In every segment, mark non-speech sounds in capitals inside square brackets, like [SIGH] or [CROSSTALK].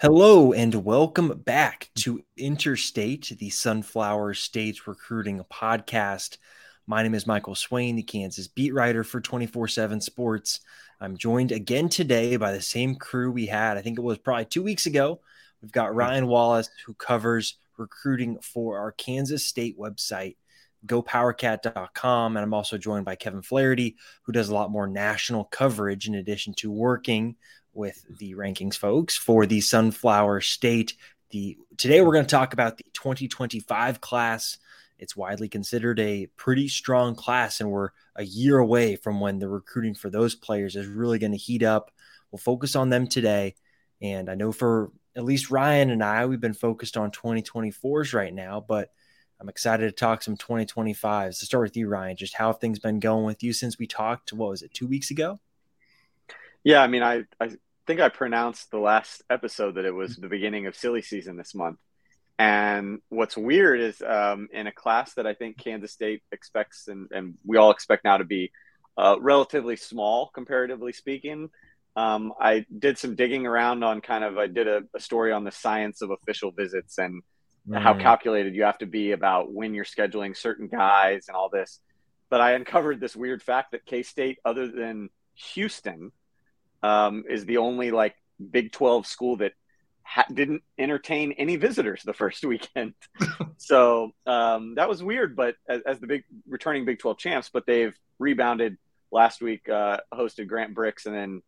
Hello and welcome back to Interstate, the Sunflower States Recruiting Podcast. My name is Michael Swain, the Kansas beat writer for 24 7 Sports. I'm joined again today by the same crew we had, I think it was probably two weeks ago. We've got Ryan Wallace, who covers recruiting for our Kansas State website, gopowercat.com. And I'm also joined by Kevin Flaherty, who does a lot more national coverage in addition to working with the rankings folks for the Sunflower State. The today we're going to talk about the 2025 class. It's widely considered a pretty strong class, and we're a year away from when the recruiting for those players is really going to heat up. We'll focus on them today. And I know for at least Ryan and I, we've been focused on 2024s right now, but I'm excited to talk some 2025s. To start with you, Ryan, just how have things been going with you since we talked? What was it, two weeks ago? Yeah, I mean, I, I think I pronounced the last episode that it was the beginning of silly season this month. And what's weird is um, in a class that I think Kansas State expects and, and we all expect now to be uh, relatively small, comparatively speaking. Um, I did some digging around on kind of, I did a, a story on the science of official visits and mm. how calculated you have to be about when you're scheduling certain guys and all this. But I uncovered this weird fact that K State, other than Houston, um, is the only like Big 12 school that ha- didn't entertain any visitors the first [LAUGHS] weekend. so um, that was weird, but as, as, the big returning Big 12 champs, but they've rebounded last week, uh, hosted Grant Bricks, and then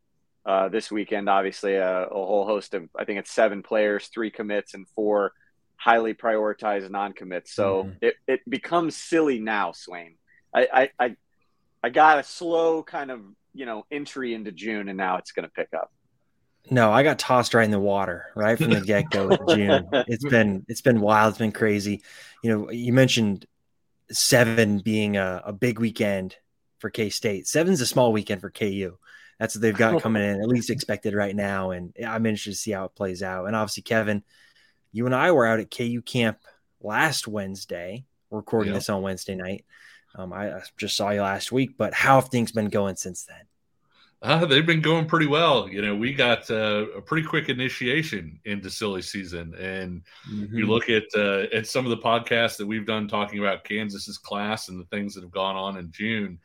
uh, this weekend, obviously, a, a, whole host of, I think it's seven players, three commits, and four highly prioritized non commits. So mm. it, it becomes silly now, Swain. I, I, I, I got a slow kind of you know entry into June, and now it's going to pick up. No, I got tossed right in the water right from the [LAUGHS] get go with June. It's been it's been wild. It's been crazy. You know, you mentioned seven being a, a big weekend for K State. Seven's a small weekend for KU. That's what they've got [LAUGHS] coming in, at least expected right now. And I'm interested to see how it plays out. And obviously, Kevin, you and I were out at KU camp last Wednesday, recording yep. this on Wednesday night. Um, I just saw you last week, but how have things been going since then? Uh, they've been going pretty well. You know, we got uh, a pretty quick initiation into silly season, and mm-hmm. you look at uh, at some of the podcasts that we've done talking about Kansas's class and the things that have gone on in June.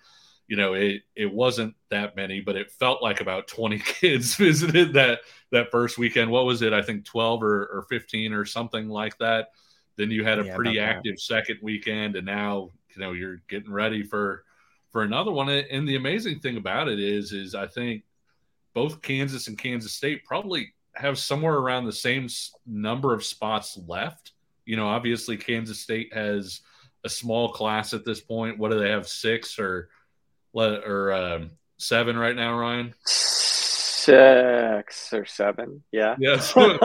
You know, it it wasn't that many, but it felt like about twenty [LAUGHS] kids visited that that first weekend. What was it? I think twelve or, or fifteen or something like that. Then you had a yeah, pretty active that. second weekend, and now you know you're getting ready for for another one. And the amazing thing about it is, is I think both Kansas and Kansas State probably have somewhere around the same number of spots left. You know, obviously Kansas State has a small class at this point. What do they have? Six or or um, seven right now, Ryan? Six or seven. Yeah. Yeah. [LAUGHS] So,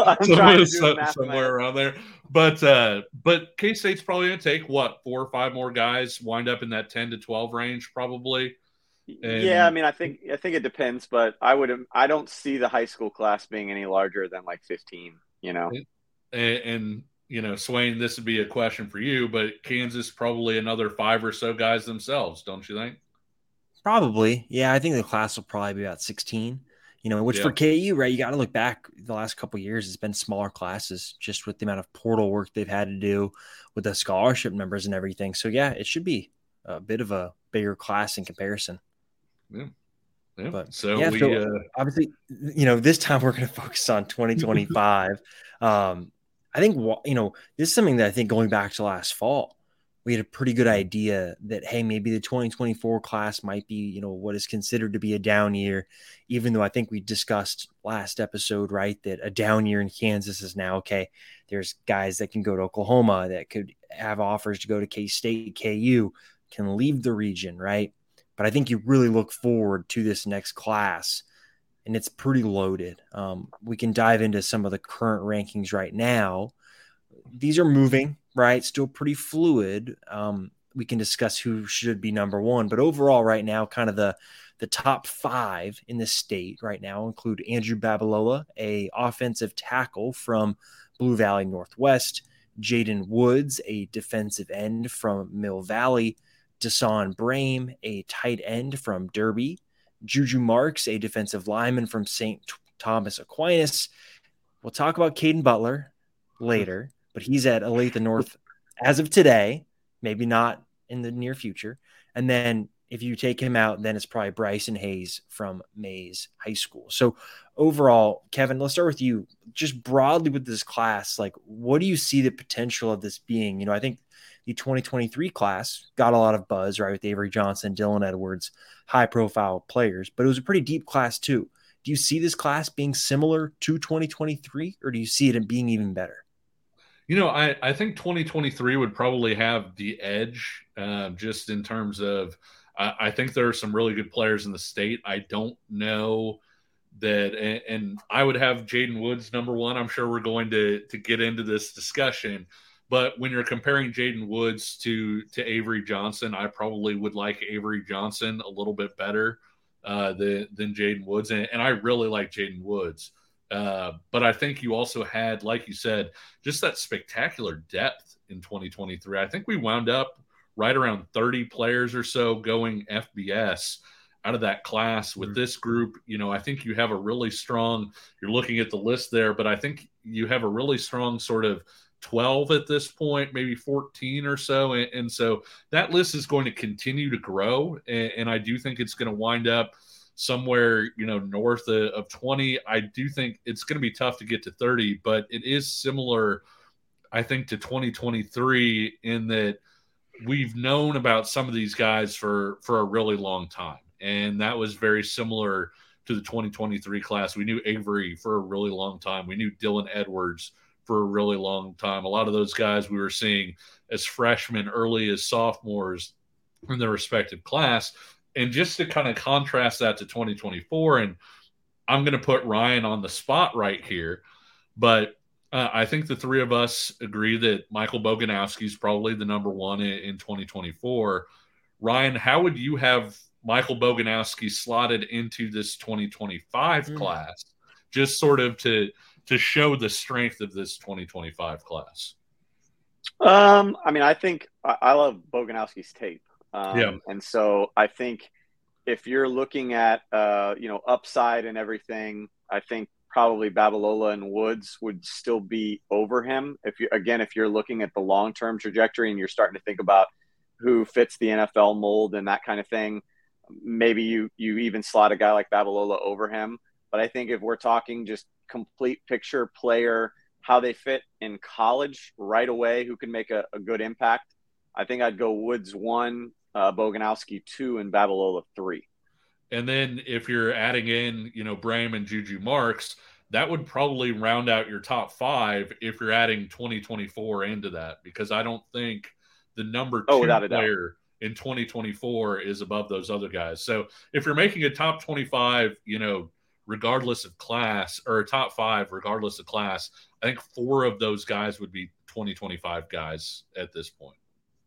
so, somewhere around there. But uh, but K State's probably gonna take what, four or five more guys, wind up in that ten to twelve range, probably. And... yeah, I mean I think I think it depends, but I would I don't see the high school class being any larger than like fifteen, you know. And, and you know, Swain, this would be a question for you, but Kansas probably another five or so guys themselves, don't you think? Probably. Yeah, I think the class will probably be about 16 you know, which yeah. for KU, right? You got to look back the last couple years. It's been smaller classes, just with the amount of portal work they've had to do with the scholarship numbers and everything. So yeah, it should be a bit of a bigger class in comparison. Yeah. Yeah. But so yeah, we so uh... obviously, you know, this time [LAUGHS] we're going to focus on 2025. [LAUGHS] um, I think you know this is something that I think going back to last fall, we had a pretty good idea that hey, maybe the 2024 class might be, you know, what is considered to be a down year, even though I think we discussed last episode, right, that a down year in Kansas is now okay. There's guys that can go to Oklahoma that could have offers to go to K State, KU, can leave the region, right? But I think you really look forward to this next class, and it's pretty loaded. Um, we can dive into some of the current rankings right now. These are moving, right? Still pretty fluid. Um, we can discuss who should be number one, but overall, right now, kind of the the top five in the state right now include Andrew Babalola, a offensive tackle from Blue Valley Northwest, Jaden Woods, a defensive end from Mill Valley, Dasan Brame, a tight end from Derby, Juju Marks, a defensive lineman from St. Thomas Aquinas. We'll talk about Caden Butler later, but he's at Olathe North as of today, maybe not in the near future. And then if you take him out, then it's probably Bryson Hayes from Maize High School. So overall, Kevin, let's start with you. Just broadly with this class, like what do you see the potential of this being? You know, I think the 2023 class got a lot of buzz, right, with Avery Johnson, Dylan Edwards, high profile players, but it was a pretty deep class too. Do you see this class being similar to 2023, or do you see it being even better? You know, I, I think 2023 would probably have the edge uh, just in terms of, I, I think there are some really good players in the state. I don't know that, and, and I would have Jaden Woods number one. I'm sure we're going to, to get into this discussion. But when you're comparing Jaden Woods to to Avery Johnson, I probably would like Avery Johnson a little bit better uh, than than Jaden Woods, and, and, I really like Jaden Woods. Uh, but I think you also had, like you said, just that spectacular depth in 2023. I think we wound up right around 30 players or so going FBS out of that class with mm-hmm. this group. You know, I think you have a really strong, you're looking at the list there, but I think you have a really strong sort of 12 at this point, maybe 14 or so. And, and so that list is going to continue to grow. And, and I do think it's going to wind up somewhere, you know, north of, of 20. I do think it's going to be tough to get to 30, but it is similar, I think, to 2023 in that we've known about some of these guys for for a really long time. And that was very similar to the 2023 class. We knew Avery for a really long time. We knew Dylan Edwards for a really long time. A lot of those guys we were seeing as freshmen, early as sophomores in their respective class. And just to kind of contrast that to 2024, and I'm going to put Ryan on the spot right here, but uh, I think the three of us agree that Michael Boganowski is probably the number one in, in 2024. Ryan, how would you have Michael Boganowski slotted into this 2025 mm. class? Just sort of to to show the strength of this 2025 class? Um, I mean, I think I, I love Boganowski's tape. Um, yeah. And so I think if you're looking at, uh, you know, upside and everything, I think probably Babalola and Woods would still be over him. If you, again, if you're looking at the long-term trajectory and you're starting to think about who fits the NFL mold and that kind of thing, maybe you, you even slot a guy like Babalola over him. But I think if we're talking just complete picture player, how they fit in college right away, who can make a, a good impact. I think I'd go Woods one, uh, Boganowski two, and Babalola three. And then if you're adding in, you know, Brame and Juju Marks, that would probably round out your top five if you're adding 2024 into that, because I don't think the number oh, two oh, player in 2024 is above those other guys. So if you're making a top 25, you know, regardless of class, or a top five, regardless of class. I think four of those guys would be 2025 guys at this point.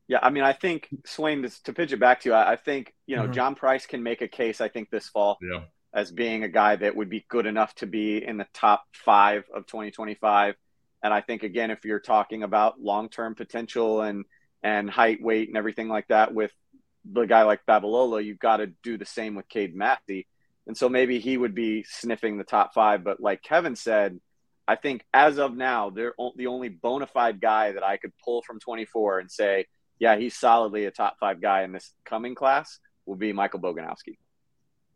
Yeah, I mean, I think Swain to pitch it back to you. I, I think you know mm-hmm. John Price can make a case. I think this fall yeah. as being a guy that would be good enough to be in the top five of 2025. And I think again, if you're talking about long term potential and and height, weight, and everything like that, with the guy like Babalola, you've got to do the same with Cade Massey. And so maybe he would be sniffing the top five. But like Kevin said, I think as of now, they're the only bona fide guy that I could pull from 24 and say, yeah, he's solidly a top five guy in this coming class will be Michael Boganowski.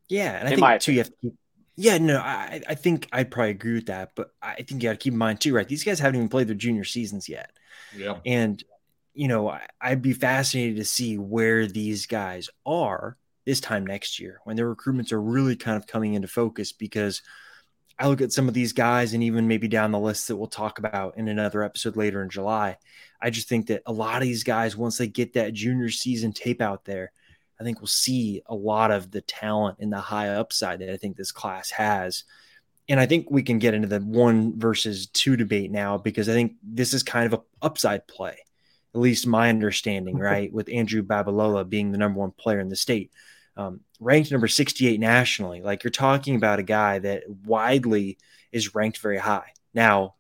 Yeah. And I in think, too, you have to keep, yeah, no, I, I think I'd probably agree with that. But I think you got to keep in mind, too, right? These guys haven't even played their junior seasons yet. Yeah. And you know, I'd be fascinated to see where these guys are this time next year when their recruitments are really kind of coming into focus because I look at some of these guys and even maybe down the list that we'll talk about in another episode later in July. I just think that a lot of these guys, once they get that junior season tape out there, I think we'll see a lot of the talent and the high upside that I think this class has. And I think we can get into the one versus two debate now because I think this is kind of a upside play, at least my understanding, [LAUGHS] right? With Andrew Babalola being the number one player in the state um, ranked number 68 nationally. Like you're talking about a guy that widely is ranked very high. Now,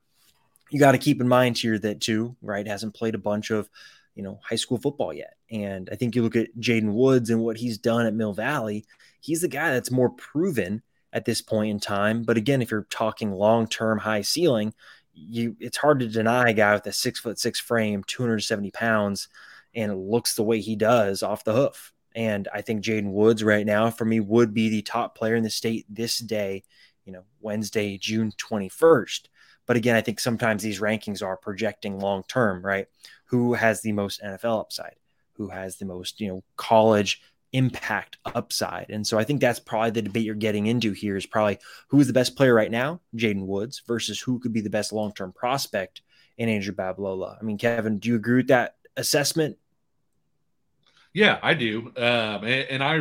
you got to keep in mind here that too, right? Hasn't played a bunch of, you know, high school football yet. And I think you look at Jaden Woods and what he's done at Mill Valley, he's the guy that's more proven at this point in time. But again, if you're talking long term high ceiling, you it's hard to deny a guy with a six foot six frame, 270 pounds, and looks the way he does off the hoof. And I think Jaden Woods right now for me would be the top player in the state this day, you know, Wednesday, June 21st. But again, I think sometimes these rankings are projecting long term, right? Who has the most NFL upside? Who has the most, you know, college impact upside? And so I think that's probably the debate you're getting into here is probably who is the best player right now, Jaden Woods, versus who could be the best long term prospect in Andrew Babalola. I mean, Kevin, do you agree with that assessment? Yeah, I do. Um, and, and, I,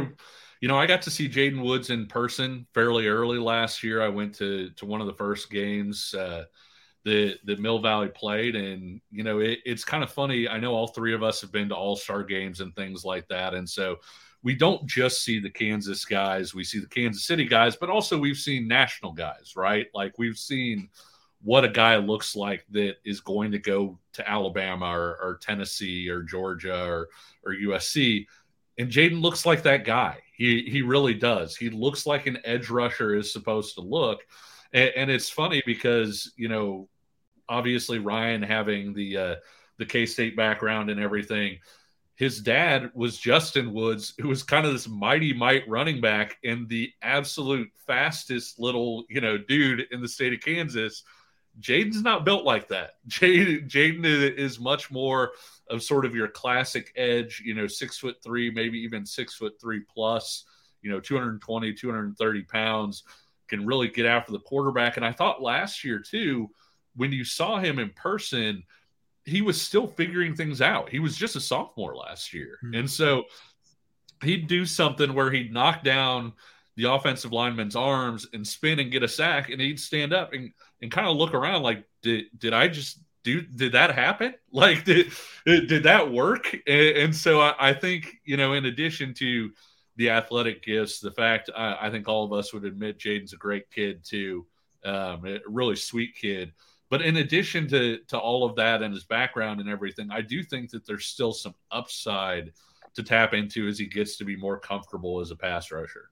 you know, I got to see Jaden Woods in person fairly early last year. I went to to one of the first games uh, that that Mill Valley played, and you know, it, it's kind of funny. I know all three of us have been to All Star games and things like that, and so we don't just see the Kansas guys; we see the Kansas City guys, but also we've seen national guys, right? Like we've seen what a guy looks like that is going to go to Alabama or, or Tennessee or Georgia or or USC. And Jaden looks like that guy. He he really does. He looks like an edge rusher is supposed to look. And, and it's funny because you know, obviously Ryan having the uh, the K State background and everything. His dad was Justin Woods, who was kind of this mighty might running back and the absolute fastest little you know dude in the state of Kansas Jaden's not built like that. [LAUGHS] Jaden Jaden is much more of sort of your classic edge, you know, six foot three, maybe even six foot three plus, you know, 220, 230 pounds, can really get after the quarterback. And I thought last year too, when you saw him in person, he was still figuring things out. He was just a sophomore last year. Mm-hmm. And so he'd do something where he'd knock down the offensive lineman's arms and spin and get a sack, and he'd stand up and, and kind of look around like, did did I just do? Did that happen? [LAUGHS] Like, did did that work? And, and so I, I, think you know, in addition to the athletic gifts, the fact I, I think all of us would admit Jaden's a great kid too, um, a really sweet kid. But in addition to to all of that and his background and everything, I do think that there's still some upside to tap into as he gets to be more comfortable as a pass rusher.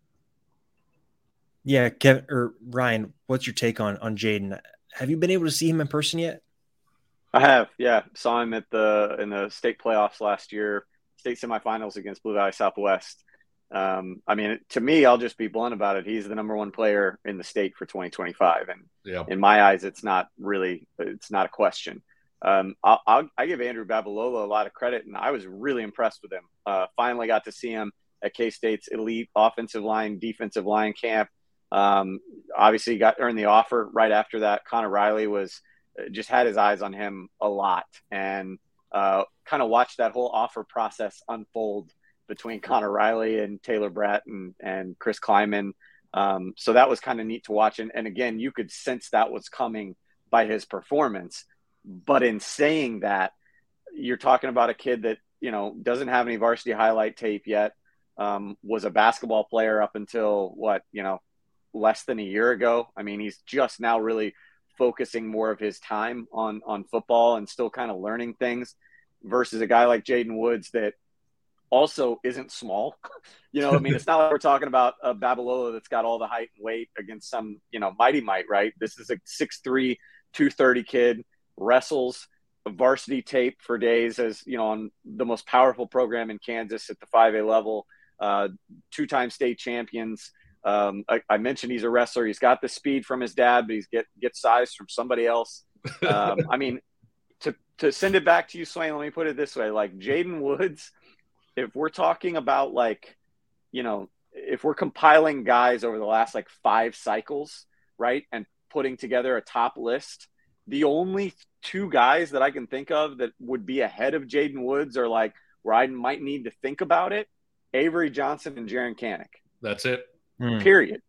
Yeah, Kevin or Ryan, what's your take on on Jaden? Have you been able to see him in person yet? I have, yeah. Saw him at the in the state playoffs last year, state semifinals against Blue Valley Southwest. Um, I mean, to me, I'll just be blunt about it. He's the number one player in the state for 2025, and yeah. in my eyes, it's not really, it's not a question. Um, I'll, I'll, i give Andrew Babalola a lot of credit, and I was really impressed with him. Uh, finally, got to see him at K State's elite offensive line, defensive line camp. Um, obviously, got earned the offer right after that. Conor Riley was uh, just had his eyes on him a lot and uh, kind of watched that whole offer process unfold between [LAUGHS] Conor Riley and Taylor Braet and, and Chris Klieman. Um, so that was kind of neat to watch. And, and again, you could sense that was coming by his performance. But in saying that, you're talking about a kid that, you know, doesn't have any varsity highlight tape yet, um, was a basketball player up until what, you know, less than a year ago. I mean, he's just now really focusing more of his time on on football and still kind of learning things versus a guy like Jaden Woods that also isn't small. [LAUGHS] you know, I mean, it's not like we're talking about a Babalola that's got all the height and weight against some, you know, mighty might, right? This is a 6'3, 230 kid, wrestles varsity tape for days as, you know, on the most powerful program in Kansas at the 5A level, uh, two time state champions. Um, I, I, mentioned he's a wrestler. He's got the speed from his dad, but he's get get size from somebody else. Um, [LAUGHS] I mean, to to send it back to you, Swain, let me put it this way: like Jaden Woods, if we're talking about like, you know, if we're compiling guys over the last like five cycles, right, and putting together a top list, the only two guys that I can think of that would be ahead of Jaden Woods are like where I might need to think about it, Avery Johnson and Jaren Kanak. That's it. Mm. Period.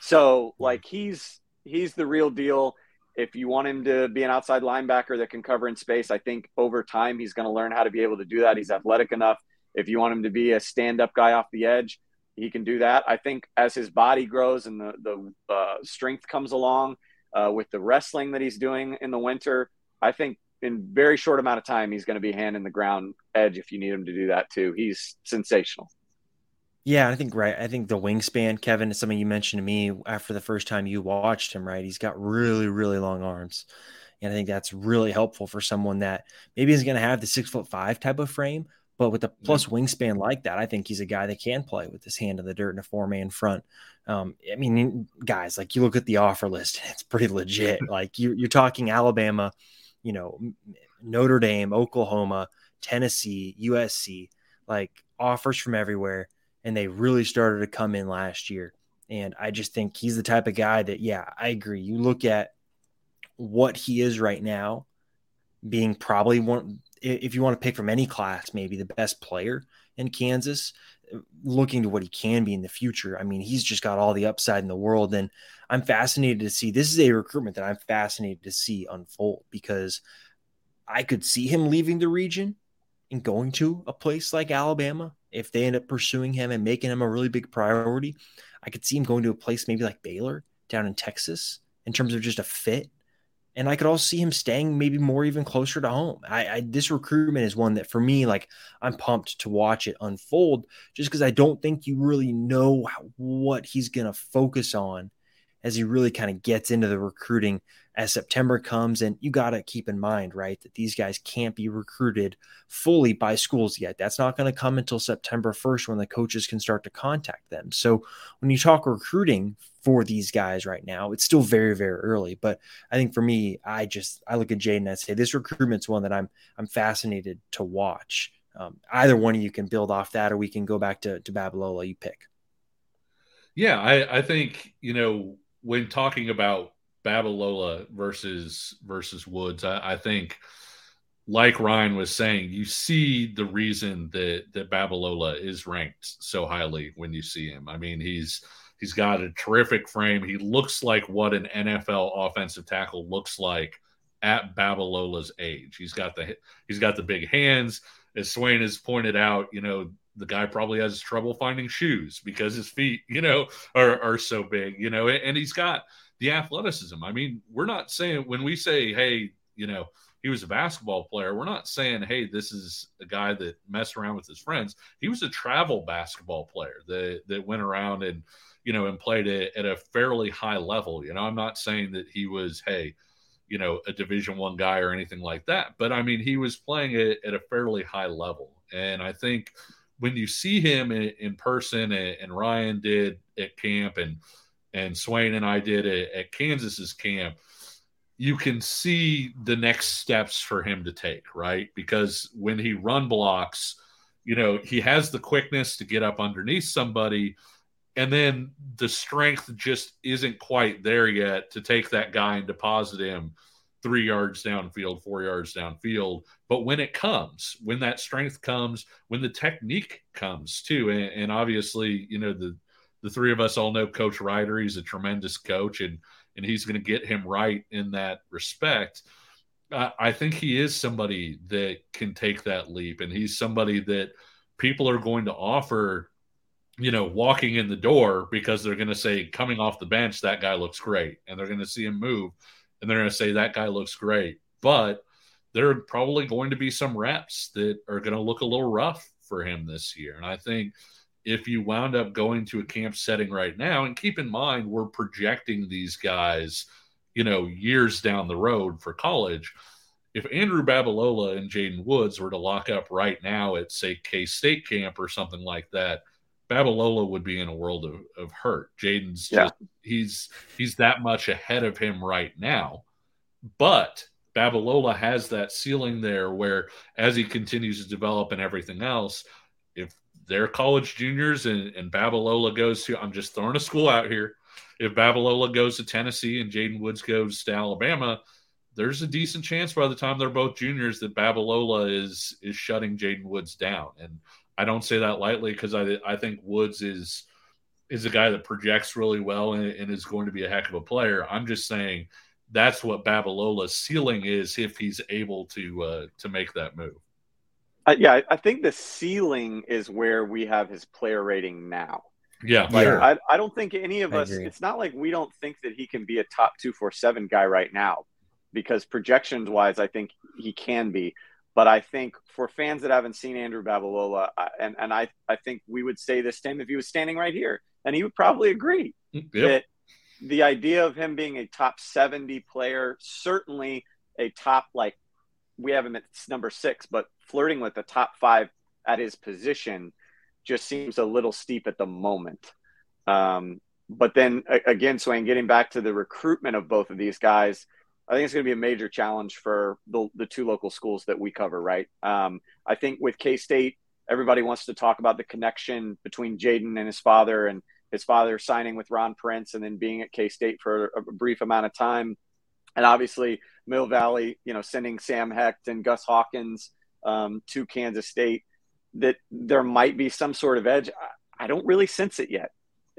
So like he's he's the real deal. If you want him to be an outside linebacker that can cover in space, I think over time he's going to learn how to be able to do that. He's athletic enough. If you want him to be a stand-up guy off the edge, he can do that. I think as his body grows and the the uh, strength comes along uh, with the wrestling that he's doing in the winter, I think in very short amount of time he's going to be hand in the ground edge if you need him to do that too. He's sensational. Yeah, I think right. I think the wingspan, Kevin, is something you mentioned to me after the first time you watched him. Right, he's got really, really long arms, and I think that's really helpful for someone that maybe isn't going to have the six foot five type of frame, but with a plus wingspan like that, I think he's a guy that can play with his hand in the dirt in a four man front. Um, I mean, guys, like you look at the offer list, [LAUGHS] it's pretty legit. [LAUGHS] like you, you're talking Alabama, you know, Notre Dame, Oklahoma, Tennessee, USC, like offers from everywhere and they really started to come in last year. And I just think he's the type of guy that, yeah, I agree. You look at what he is right now, being probably one, if you want to pick from any class, maybe the best player in Kansas, looking to what he can be in the future. I mean, he's just got all the upside in the world. And I'm fascinated to see this is a recruitment that I'm fascinated to see unfold because I could see him leaving the region and going to a place like Alabama if they end up pursuing him and making him a really big priority, I could see him going to a place maybe like Baylor down in Texas in terms of just a fit. And I could also see him staying maybe more even closer to home. I, I this recruitment is one that for me, like I'm pumped to watch it unfold, just because I don't think you really know what he's gonna focus on as he really kind of gets into the recruiting as September comes. And you got to keep in mind, right, that these guys can't be recruited fully by schools yet. That's not going to come until September 1st when the coaches can start to contact them. So when you talk recruiting for these guys right now, it's still very, very early. But I think for me, I just I look at Jaden and I say this recruitment's one that I'm I'm fascinated to watch. Um, either one of you can build off that, or we can go back to to Babalola. You pick. Yeah, I, I think you know when talking about Babalola versus versus Woods, I, I, think, like Ryan was saying, you see the reason that that Babalola is ranked so highly when you see him. I mean, he's he's got a terrific frame. He looks like what an NFL offensive tackle looks like at Babalola's age. He's got the he's got the big hands. As Swain has pointed out, you know, the guy probably has trouble finding shoes because his feet, [LAUGHS] you know, are, are so big, you know, and he's got the athleticism. I mean, we're not saying when we say, hey, you know, he was a basketball player, we're not saying, hey, this is a guy that messed around with his friends. He was a travel basketball player that that went around and you know and played it at a fairly high level. You know, I'm not saying that he was, hey, you know, a Division One guy or anything like that, but I mean, he was playing it at a fairly high level, and I think when you see him in, in person, and, and Ryan did at camp, and and Swain and I did at, at Kansas's camp, you can see the next steps for him to take, right? Because when he run blocks, you know, he has the quickness to get up underneath somebody, and then the strength just isn't quite there yet to take that guy and deposit him three yards downfield, four yards downfield. But when it comes, when that strength comes, when the technique comes too, and, and obviously, you know, the the three of us all know Coach Ryder. He's a tremendous coach, and and he's going to get him right in that respect. Uh, I think he is somebody that can take that leap, and he's somebody that people are going to offer, you know, walking in the door because they're going to say, coming off the bench, that guy looks great, and they're going to see him move, and they're going to say that guy looks great, but there are probably going to be some reps that are going to look a little rough for him this year, and I think if you wound up going to a camp setting right now, and keep in mind, we're projecting these guys, you know, years down the road for college. If Andrew Babalola and Jaden Woods were to lock up right now at, say, K State camp or something like that, Babalola would be in a world of, of hurt. Jaden's yeah. just, he's, he's that much ahead of him right now. But Babalola has that ceiling there where as he continues to develop and everything else, they're college juniors and, and Babalola goes to, I'm just throwing a school out here. If Babalola goes to Tennessee and Jaden Woods goes to Alabama, there's a decent chance by the time they're both juniors that Babalola is is shutting Jaden Woods down. And I don't say that lightly because I I think Woods is is a guy that projects really well and, and, is going to be a heck of a player. I'm just saying that's what Babalola's ceiling is if he's able to uh, to make that move. Uh, yeah, I think the ceiling is where we have his player rating now. Yeah, like, yeah. I, I don't think any of I us. Agree. It's not like we don't think that he can be a top two four seven guy right now, because projections wise, I think he can be. But I think for fans that haven't seen Andrew Babalola, and and I I think we would say this same if he was standing right here, and he would probably agree yep. that the idea of him being a top 70 player, certainly a top, like, we have him at number six, but flirting with the top five at his position just seems a little steep at the moment. Um, but then again, Swain, getting back to the recruitment of both of these guys, I think it's going to be a major challenge for the, the two local schools that we cover, right? Um, I think with K State, everybody wants to talk about the connection between Jaden and his father and his father signing with Ron Prince and then being at K State for a brief amount of time. And obviously, Mill Valley, you know, sending Sam Hecht and Gus Hawkins um, to Kansas State, that there might be some sort of edge. I, I don't really sense it yet.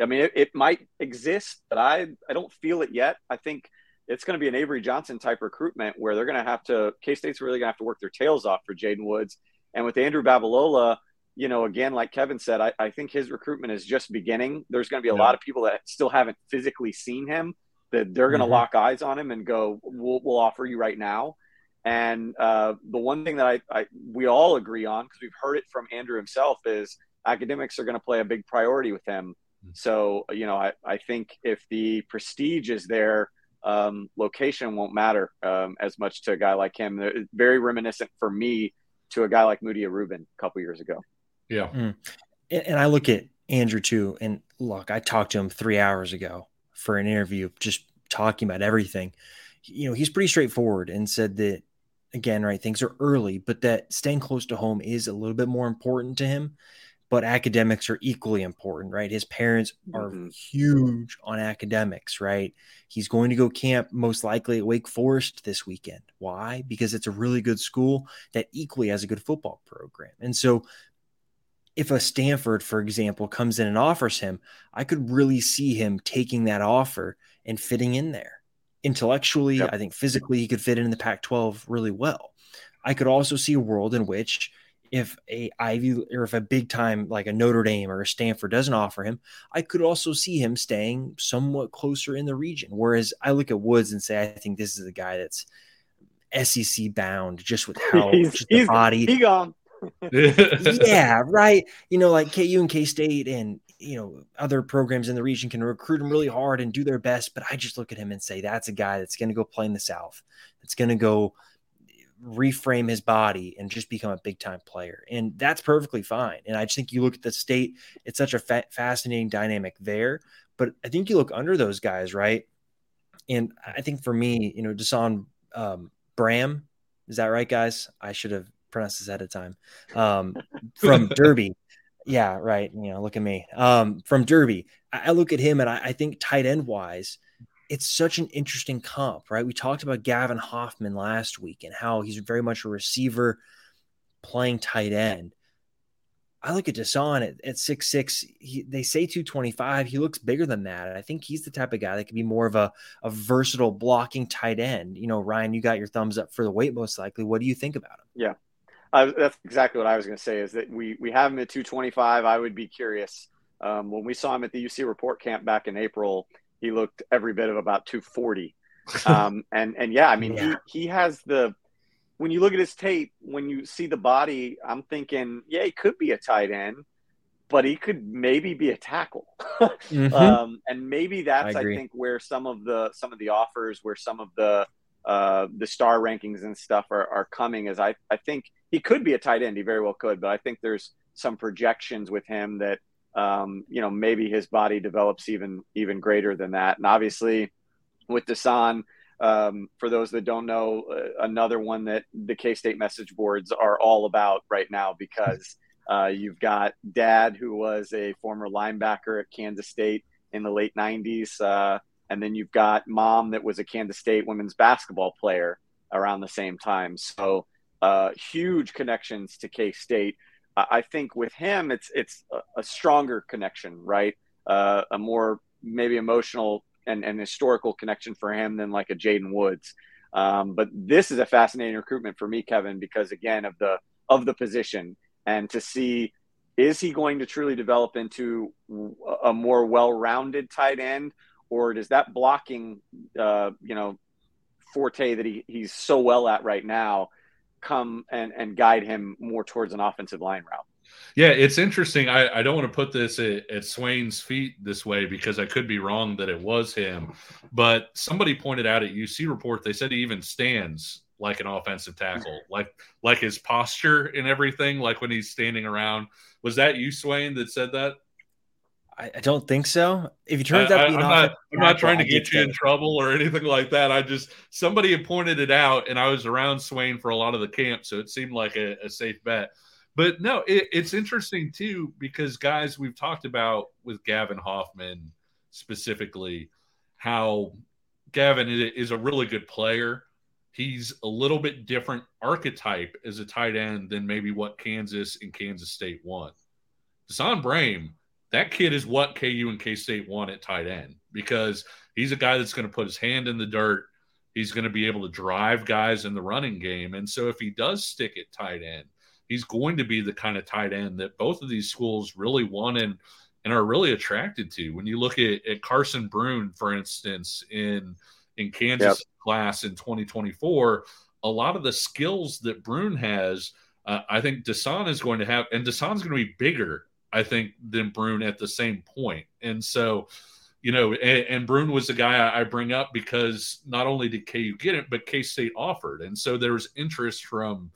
I mean, it, it, might exist, but I, I don't feel it yet. I think it's going to be an Avery Johnson type recruitment where they're going to have to, K State's really going to have to work their tails off for Jaden Woods. And with Andrew Babalola, you know, again, like Kevin said, I, I think his recruitment is just beginning. There's going to be a yeah. lot of people that still haven't physically seen him that they're going to mm-hmm. lock eyes on him and go, we'll, we'll offer you right now. And uh, the one thing that I, I we all agree on because we've heard it from Andrew himself is academics are going to play a big priority with him. Mm-hmm. So you know, I, I think if the prestige is there, um, location won't matter um, as much to a guy like him. It's very reminiscent for me to a guy like Moody Rubin a couple years ago. Yeah. Mm. And I look at Andrew too. And look, I talked to him three hours ago for an interview, just talking about everything. You know, he's pretty straightforward and said that, again, right, things are early, but that staying close to home is a little bit more important to him. But academics are equally important, right? His parents are mm-hmm. huge on academics, right? He's going to go camp most likely at Wake Forest this weekend. Why? Because it's a really good school that equally has a good football program. And so if a Stanford, for example, comes in and offers him, I could really see him taking that offer and fitting in there. Intellectually, yep. I think physically he could fit in the Pac 12 really well. I could also see a world in which if a Ivy or if a big time like a Notre Dame or a Stanford doesn't offer him, I could also see him staying somewhat closer in the region. Whereas I look at Woods and say, I think this is a guy that's SEC bound just with [LAUGHS] how he's, just the body. He gone [LAUGHS] yeah, right. You know, like KU and K State and you know other programs in the region can recruit him really hard and do their best. But I just look at him and say that's a guy that's going to go play in the South. That's going to go reframe his body and just become a big time player. And that's perfectly fine. And I just think you look at the state, it's such a fa- fascinating dynamic there. But I think you look under those guys, right? And I think for me, you know, Dasan um, Bram, is that right, guys? I should have pronounce this ahead of time. Um, from [LAUGHS] Derby. Yeah, right. You know, look at me. Um, from Derby. I, I look at him and I, I think tight end wise, it's such an interesting comp, right? We talked about Gavin Hoffman last week and how he's very much a receiver playing tight end. I look at Dasan at, at 6'6. He, they say 225. He looks bigger than that. And I think he's the type of guy that could be more of a, a versatile blocking tight end. You know, Ryan, you got your thumbs up for the weight most likely. What do you think about him? Yeah. Uh, that's exactly what I was going to say. Is that we we have him at 225. I would be curious. Um, when we saw him at the UC Report Camp back in April, he looked every bit of about 240. [LAUGHS] Um, and and yeah, I mean yeah. he he has the. When you look at his tape, when you see the body, I'm thinking, yeah, he could be a tight end, but he could maybe be a tackle. [LAUGHS] mm-hmm. um, and maybe that's I, I think where some of the some of the offers, where some of the uh, the star rankings and stuff are, are coming. As I I think he could be a tight end. He very well could, but I think there's some projections with him that um, you know maybe his body develops even even greater than that. And obviously, with Desan, um, for those that don't know, uh, another one that the K State message boards are all about right now because uh, you've got dad, who was a former linebacker at Kansas State in the late 90s. And then you've got mom, that was a Kansas State women's basketball player around the same time. So uh, huge connections to K State. I think with him, it's it's a, stronger connection, right? Uh, a more maybe emotional and, and historical connection for him than like a Jaden Woods. Um, but this is a fascinating recruitment for me, Kevin, because again of the of the position and to see is he going to truly develop into a more well-rounded tight end, or does that blocking, uh, you know, forte that he, he's so well at right now come and, and guide him more towards an offensive line route? Yeah, it's interesting. I, I don't want to put this at, at, Swain's feet this way because I could be wrong that it was him. But somebody pointed out at UC report they said he even stands like an offensive tackle, [LAUGHS] like like his posture and everything, like when he's standing around. Was that you, Swain, that said that? I, I don't think so. If you turn out I'm not, I'm not trying to get you in trouble or anything like that. I just somebody had pointed it out, and I was around Swain for a lot of the camp, so it seemed like a, a safe bet. But no, it, it's interesting too because guys, we've talked about with Gavin Hoffman specifically how Gavin is a really good player. He's a little bit different archetype as a tight end than maybe what Kansas and Kansas State want. Dasan Brame, that kid is what KU and K State want at tight end because he's a guy that's going to put his hand in the dirt. He's going to be able to drive guys in the running game. And so if he does stick at tight end, he's going to be the kind of tight end that both of these schools really want and, and are really attracted to. When you look at, at Carson Brune, for instance, in in Kansas yep. class in 2024, a lot of the skills that Brune has, uh, I think Dasan is going to have, and Dasan's going to be bigger, I think, than Brune at the same point. And so, you know, and, and Brune was the guy I, I bring up because not only did KU get it, but K State offered, and so there was interest from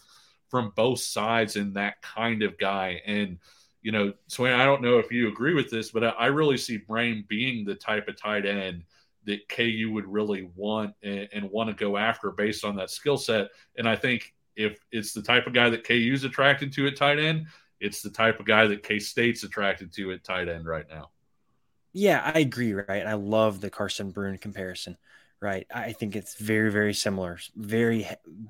from both sides in that kind of guy. And, you know, Swain, I don't know if you agree with this, but I really see Brame being the type of tight end that KU would really want and, and want to go after based on that skill set. And I think if it's the type of guy that KU's attracted to at tight end, it's the type of guy that K State's attracted to at tight end right now. Yeah, I agree, right? I love the Carson Brune comparison, right? I think it's very, very similar. Very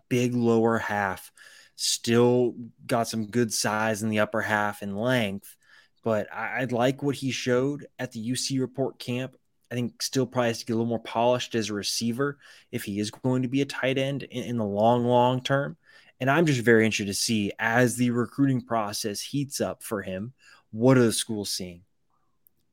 big lower half, still got some good size in the upper half and length. But I, I like what he showed at the UC report camp. I think still probably has to get a little more polished as a receiver if he is going to be a tight end in, in the long, long term. And I'm just very interested to see as the recruiting process heats up for him, what are the schools seeing?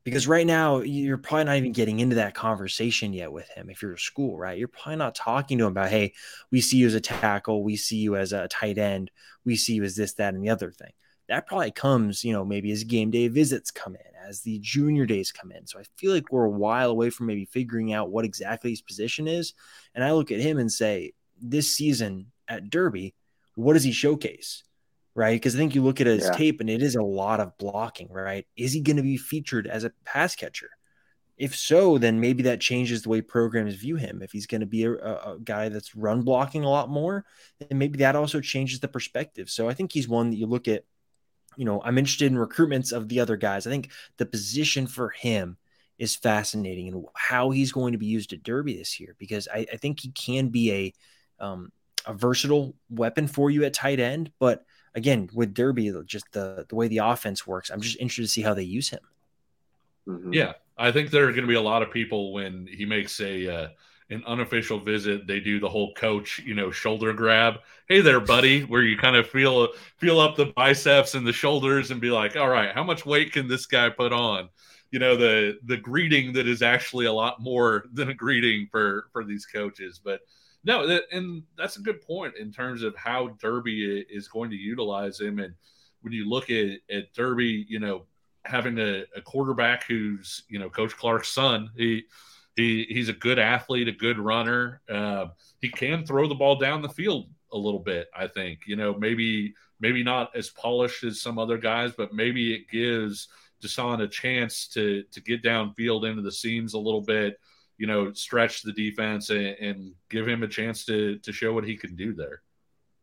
because right now you're probably not even getting into that conversation yet with him if you're a school right? You're probably not talking to him about hey we see you as a tackle. We see you as a tight end. We see you as this that and the other thing. That probably comes you know maybe as game day visits come in as the junior days come in. So i feel like we're a while away from maybe figuring out what exactly his position is. And i look at him and say this season at derby what does he showcase right? Because I think you look at his yeah. tape and it is a lot of blocking, right? Is he going to be featured as a pass catcher? If so, then maybe that changes the way programs view him. If he's going to be a, a, guy that's run blocking a lot more, then maybe that also changes the perspective. So I think he's one that you look at. You know, I'm interested in recruitments of the other guys. I think the position for him is fascinating and how he's going to be used at Derby this year because I, I think he can be a um, a versatile weapon for you at tight end, but again with Derby, just the the way the offense works, I'm just interested to see how they use him. Mm-hmm. Yeah, I think there are going to be a lot of people when he makes a uh, an unofficial visit. They do the whole coach, you know, shoulder grab. Hey there, buddy, where you kind of feel feel up the biceps and the shoulders and be like, all right, how much weight can this guy put on? You know, the the greeting that is actually a lot more than a greeting for for these coaches, but no, that, and that's a good point in terms of how Derby is going to utilize him. And when you look at, at Derby, you know, having a, a quarterback who's, you know, Coach Clark's son, he, he he's a good athlete, a good runner. Uh, he can throw the ball down the field a little bit. I think you know maybe maybe not as polished as some other guys, but maybe it gives Dasan a chance to to get downfield into the seams a little bit you know, stretch the defense and, and give him a chance to to show what he can do there.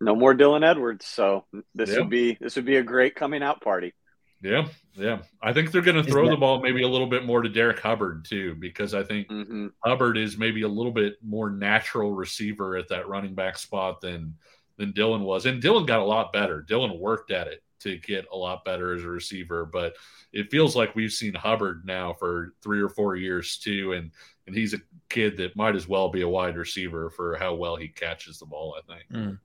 No more Dylan Edwards, so this yeah. would be this would be a great coming out party. Yeah, yeah. I think they're going to throw that- the ball maybe a little bit more to Derek Hubbard too, because I think mm-hmm. Hubbard is maybe a little bit more natural receiver at that running back spot than than Dylan was, and Dylan got a lot better. Dylan worked at it to get a lot better as a receiver, but it feels like we've seen Hubbard now for three or four years too, and and he's a kid that might as well be a wide receiver for how well he catches the ball. I think. Mm.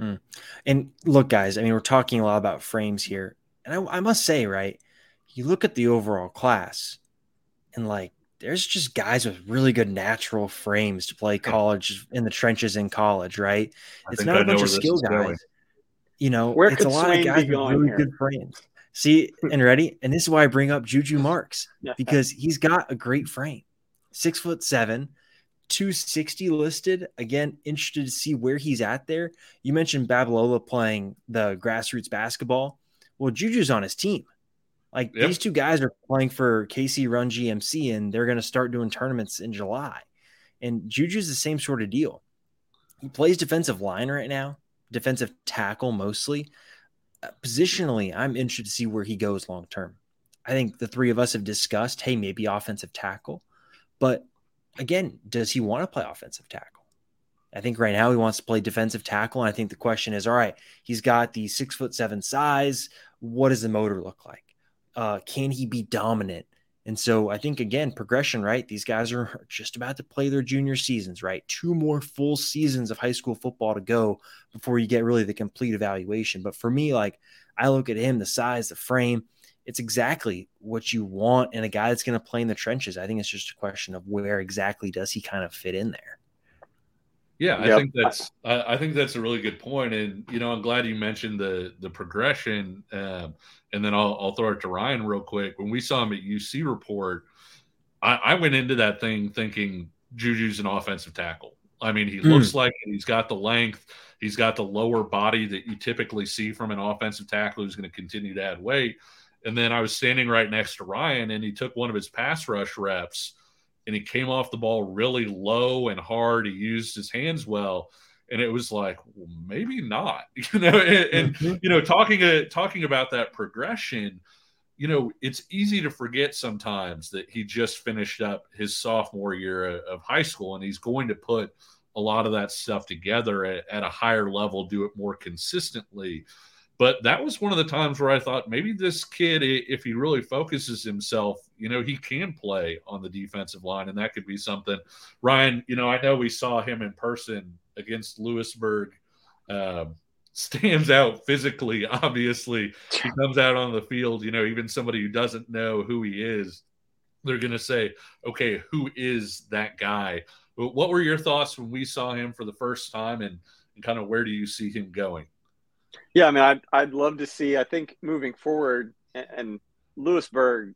Mm. And look, guys, I mean, we're talking a lot about frames here, and I, I must say, right, you look at the overall class, and like there's just guys with really good natural frames to play college in the trenches in college, right? I it's not I a bunch of skill guys. Going. You know, Where it's a lot of guys with really here? good frames. See, [LAUGHS] and ready, and this is why I bring up Juju Marks because he's got a great frame, six foot seven, 260 listed. Again, interested to see where he's at there. You mentioned Babalola playing the grassroots basketball. Well, Juju's on his team. Like yep. these two guys are playing for KC Run GMC and they're going to start doing tournaments in July. And Juju's the same sort of deal. He plays defensive line right now, defensive tackle mostly. Uh, positionally, I'm interested to see where he goes long term. I think the three of us have discussed, hey, maybe offensive tackle. But again, does he want to play offensive tackle? I think right now he wants to play defensive tackle. And I think the question is, all right, he's got the six foot seven size. What does the motor look like? uh, can he be dominant? And so I think again, progression, right? These guys are just about to play their junior seasons, right? Two more full seasons of high school football to go before you get really the complete evaluation. But for me, like I look at him, the size, the frame, it's exactly what you want in a guy that's going to play in the trenches. I think it's just a question of where exactly does he kind of fit in there. Yeah, I yep. think that's I, I, think that's a really good point, and you know I'm glad you mentioned the the progression. Um, and then I'll, I'll throw it to Ryan real quick. When we saw him at UC report, I, I went into that thing thinking Juju's an offensive tackle. I mean, he mm. looks like he's got the length, he's got the lower body that you typically see from an offensive tackle who's going to continue to add weight. And then I was standing right next to Ryan, and he took one of his pass rush reps and he came off the ball really low and hard. He used his hands well, and it was like, well, maybe not, [LAUGHS] you know. And, and mm-hmm. you know, talking uh, talking about that progression, you know, it's easy to forget sometimes that he just finished up his sophomore year of high school, and he's going to put a lot of that stuff together at, at a higher level, do it more consistently. But that was one of the times where I thought maybe this kid, if he really focuses himself, you know, he can play on the defensive line, and that could be something. Ryan, you know, I know we saw him in person against Louisburg. Um, [LAUGHS] stands out physically. Obviously, he comes out on the field. You know, even somebody who doesn't know who he is, they're going to say, "Okay, who is that guy?" What were your thoughts when we saw him for the first time, and, and kind of where do you see him going? Yeah, I mean, I'd I'd love to see. I think moving forward, and Louisburg,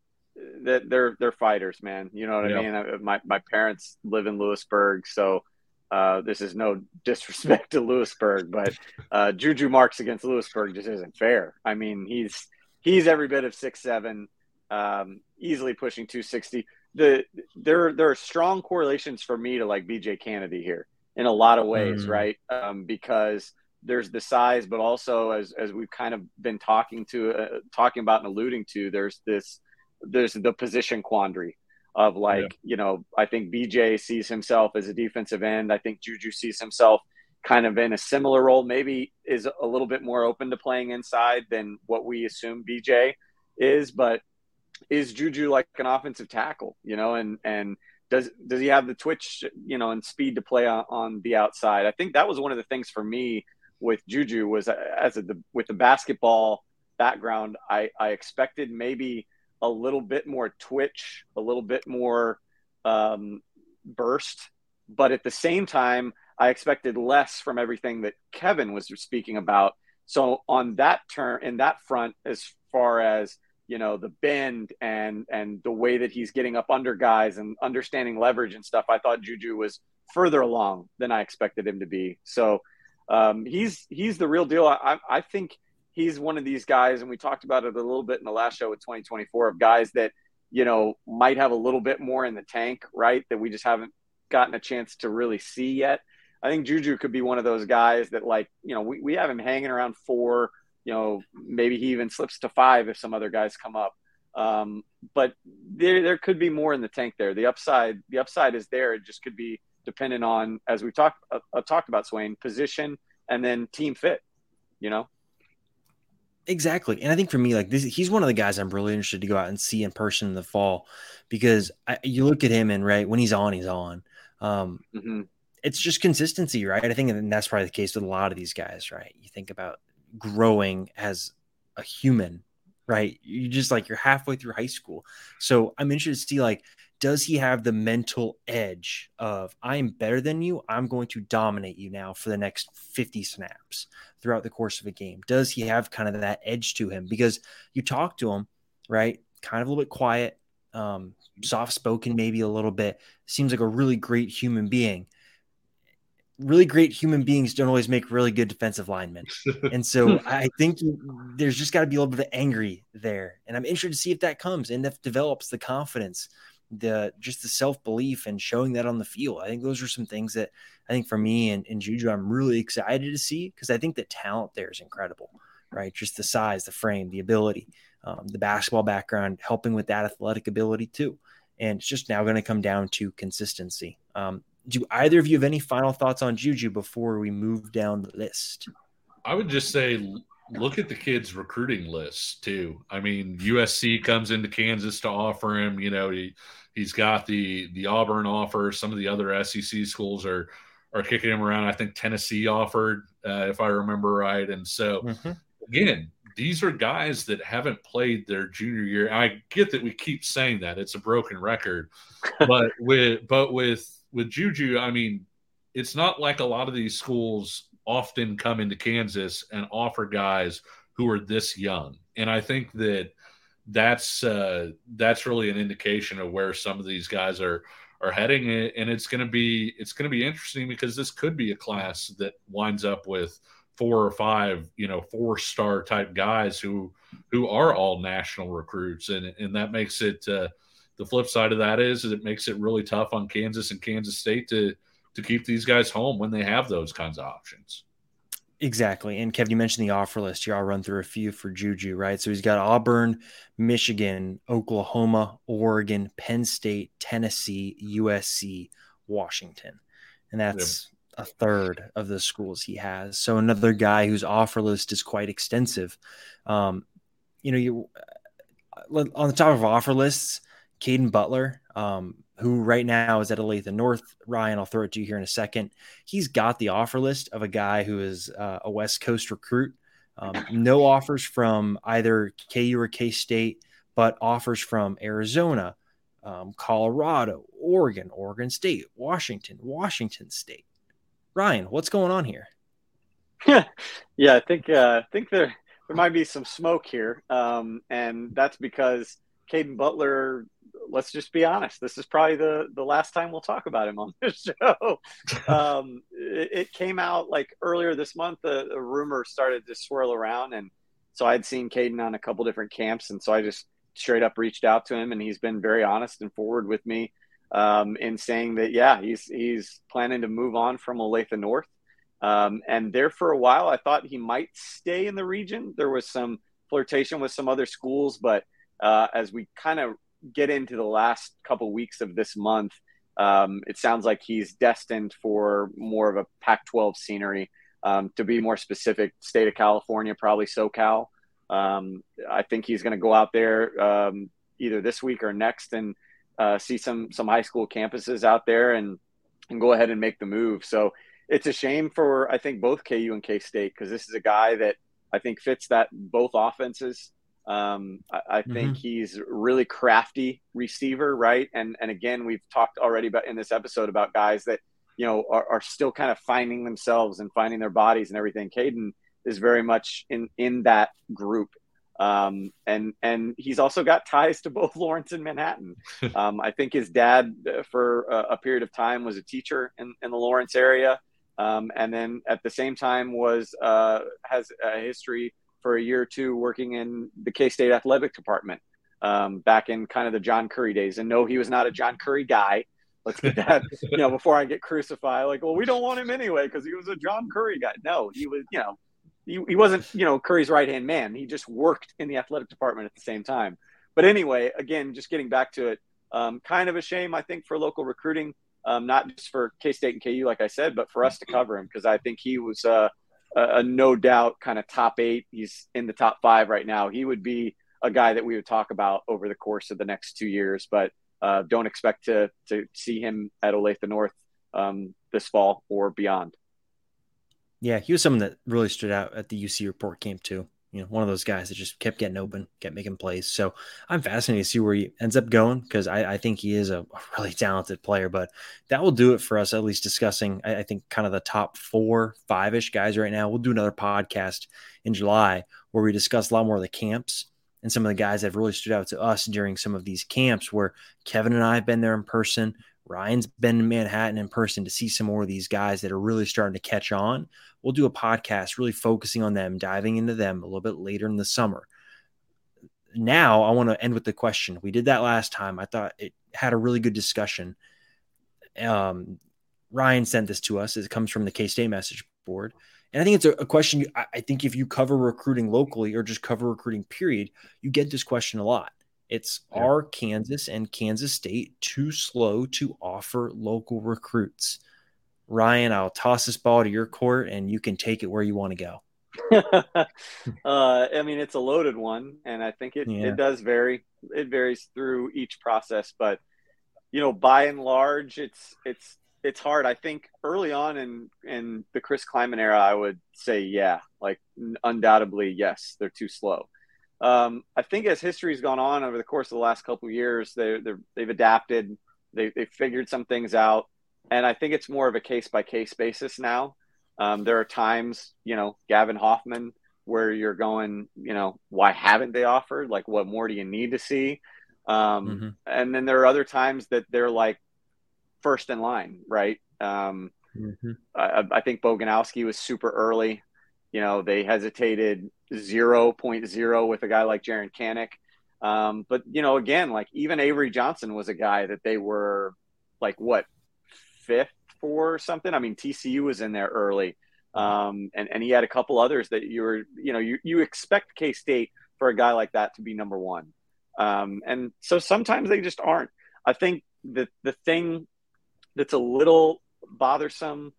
that they're they're fighters, man. You know what I mean? My my parents live in Louisburg, so uh, this is no [LAUGHS] disrespect to Louisburg, but uh, Juju Marks against Louisburg just isn't fair. I mean, he's he's every bit of six seven, um, easily pushing two sixty. The there there are strong correlations for me to like BJ Kennedy here in a lot of ways, mm. right? Um, because there's the size, but also as as we've kind of been talking to uh, talking about and alluding to, there's this there's the position quandary of like yeah. you know I think BJ sees himself as a defensive end. I think Juju sees himself kind of in a similar role. Maybe is a little bit more open to playing inside than what we assume BJ is, but is Juju like an offensive tackle? You know, and and does does he have the twitch you know and speed to play on, on the outside? I think that was one of the things for me with Juju was uh, as a, with the basketball background, I, I expected maybe a little bit more twitch, a little bit more um, burst, but at the same time, I expected less from everything that Kevin was speaking about. So on that turn, in that front, as far as you know, the bend and and the way that he's getting up under guys and understanding leverage and stuff, I thought Juju was further along than I expected him to be. So um, he's he's the real deal. I, I think he's one of these guys, and we talked about it a little bit in the last show with 2024 of guys that you know, might have a little bit more in the tank, right? That we just haven't gotten a chance to really see yet. I think Juju could be one of those guys that, like, you know, we, we have him hanging around four, you know, maybe he even slips to five if some other guys come up. Um, but there, there could be more in the tank there. The upside, the upside is there. It just could be dependent on, as we talked uh, uh, talked about, Swain, position and then team fit. You know. Exactly. And I think for me, like this, he's one of the guys I'm really interested to go out and see in person in the fall because I, you look at him and right when he's on, he's on. Um, mm-hmm. It's just consistency, right? I think and that's probably the case with a lot of these guys, right? You think about growing as a human, right? You just like you're halfway through high school. So I'm interested to see like does he have the mental edge of I'm better than you? I'm going to dominate you now for the next 50 snaps throughout the course of a game? Does he have kind of that edge to him? Because you talk to him, right? Kind of a little bit quiet, um, soft spoken, maybe a little bit. Seems like a really great human being. Really great human beings don't always make really good defensive linemen. [LAUGHS] And so I think there's just got to be a little bit of angry there. And I'm interested to see if that comes and if develops the confidence the just the self belief and showing that on the field. I think those are some things that I think for me and, and Juju, I'm really excited to see because I think the talent there is incredible, right? Just the size, the frame, the ability, um, the basketball background, helping with that athletic ability too. And it's just now going to come down to consistency. Um, do either of you have any final thoughts on Juju before we move down the list? I would just say look at the kids' recruiting list too. I mean, USC comes into Kansas to offer him. You know, he he's got the the Auburn offer. Some of the other SEC schools are are kicking him around. I think Tennessee offered, uh, if I remember right. And so, mm-hmm. again, these are guys that haven't played their junior year. I get that we keep saying that it's a broken record, [LAUGHS] but with but with with Juju, I mean, it's not like a lot of these schools often come into Kansas and offer guys who are this young. And I think that that's uh, that's really an indication of where some of these guys are are heading and it's going to be it's going to be interesting because this could be a class that winds up with four or five you know four star type guys who who are all national recruits and and that makes it uh, the flip side of that is, is it makes it really tough on Kansas and Kansas State to to keep these guys home when they have those kinds of options. Exactly. And Kevin, you mentioned the offer list here. I'll run through a few for Juju, right? So he's got Auburn, Michigan, Oklahoma, Oregon, Penn State, Tennessee, USC, Washington. And that's a third of the schools he has. So another guy whose offer list is quite extensive. Um, you know, you uh, on the top of offer lists, Caden Butler, um, who right now is at Olathe North. Ryan, I'll throw it to you here in a second. He's got the offer list of a guy who is uh, a West Coast recruit. Um, no offers from either KU or K State, but offers from Arizona, um, Colorado, Oregon, Oregon State, Washington, Washington State. Ryan, what's going on here? yeah, [LAUGHS] yeah, I think uh, I think there there might be some smoke here, um, and that's because Caden Butler let's just be honest. This is probably the the last time we'll talk about him on this [LAUGHS] show. um, it, it, came out like earlier this month. A, a, rumor started to swirl around, and so I'd seen Caden on a couple different camps, and so I just straight up reached out to him, and he's been very honest and forward with me um, in saying that yeah, he's he's planning to move on from Olathe North. Um, and there for a while, I thought he might stay in the region. There was some flirtation with some other schools, but uh, as we kind of get into the last couple weeks of this month, um, it sounds like he's destined for more of a Pac 12 scenery. Um, to be more specific, state of California, probably SoCal. Um, I think he's going to go out there um, either this week or next and uh, see some some high school campuses out there and and go ahead and make the move. So it's a shame for I think both KU and K State because this is a guy that I think fits that both offenses. Um, I, I mm-hmm. think he's really crafty receiver, right? And and again, we've talked already about in this episode about guys that you know are, are still kind of finding themselves and finding their bodies and everything. Caden is very much in in that group. Um, and and he's also got ties to both [LAUGHS] Lawrence and Manhattan. [LAUGHS] Um, I think his dad, uh, for a, a, period of time, was a teacher in, in the Lawrence area, um, and then at the same time was uh, has a history for a year or two working in the K State athletic department. um, back in kind of the John Currie days. And no, he was not a John Currie guy. Let's get that, [LAUGHS] you know, before I get crucified. Like, well, we don't want him anyway because he was a John Currie guy. No, he was, you know, he, he wasn't, you know, Currie's right hand man. He just worked in the athletic department at the same time. But anyway, again, just getting back to it, um, kind of a shame, I think, for local recruiting, um, not just for K State and KU, like I said, but for us to cover him because I think he was uh, a, a no doubt kind of top eight. He's in the top five right now. He would be a guy that we would talk about over the course of the next two years, but uh, don't expect to to see him at Olathe North um, this fall or beyond. Yeah, he was someone that really stood out at the UC report camp too. You know, one of those guys that just kept getting open, kept making plays. So I'm fascinated to see where he ends up going because I, I, think he is a really talented player. But that will do it for us, at least discussing, I, I think, kind of the top four, five ish guys right now. We'll do another podcast in July where we discuss a lot more of the camps and some of the guys that have really stood out to us during some of these camps where Kevin and I have been there in person. Ryan's been in Manhattan in person to see some more of these guys that are really starting to catch on. We'll do a podcast really focusing on them, diving into them a little bit later in the summer. Now, I want to end with the question. We did that last time. I thought it had a really good discussion. Um, Ryan sent this to us. It comes from the K State message board. And I think it's a, a question. You, I think if you cover recruiting locally or just cover recruiting, period, you get this question a lot. It's yeah. are Kansas and Kansas State too slow to offer local recruits? Ryan, I'll toss this ball to your court and you can take it where you want to go. [LAUGHS] uh, I mean, it's a loaded one, and I think it, yeah. it does vary. It varies through each process, but you know, by and large, it's it's it's hard. I think early on in in the Chris Klieman era, I would say yeah, like undoubtedly yes, they're too slow. Um, I think as history's gone on over the course of the last couple of years, they they've adapted, they they figured some things out, and I think it's more of a case by case basis now. Um, there are times, you know, Gavin Hoffman, where you're going, you know, why haven't they offered? Like, what more do you need to see? Um, mm-hmm. And then there are other times that they're like first in line, right? Um, mm-hmm. I, I, think Boganowski was super early. You know, they hesitated 0.0 with a guy like Jaren Kanak. Um, but, you know, again, like even Avery Johnson was a guy that they were like, what, fifth for something? I mean, TCU was in there early. Um, and, and he had a couple others that you were, you know, you, you expect K State for a guy like that to be number one. Um, and so sometimes they just aren't. I think the, the thing that's a little bothersome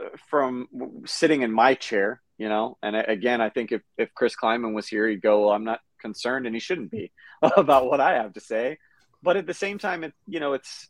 uh, from sitting in my chair, you know. And again, I think if, if Chris Klieman was here, he'd go, well, I'm not concerned, and he shouldn't be [LAUGHS] about what I have to say. But at the same time, it, you know, it's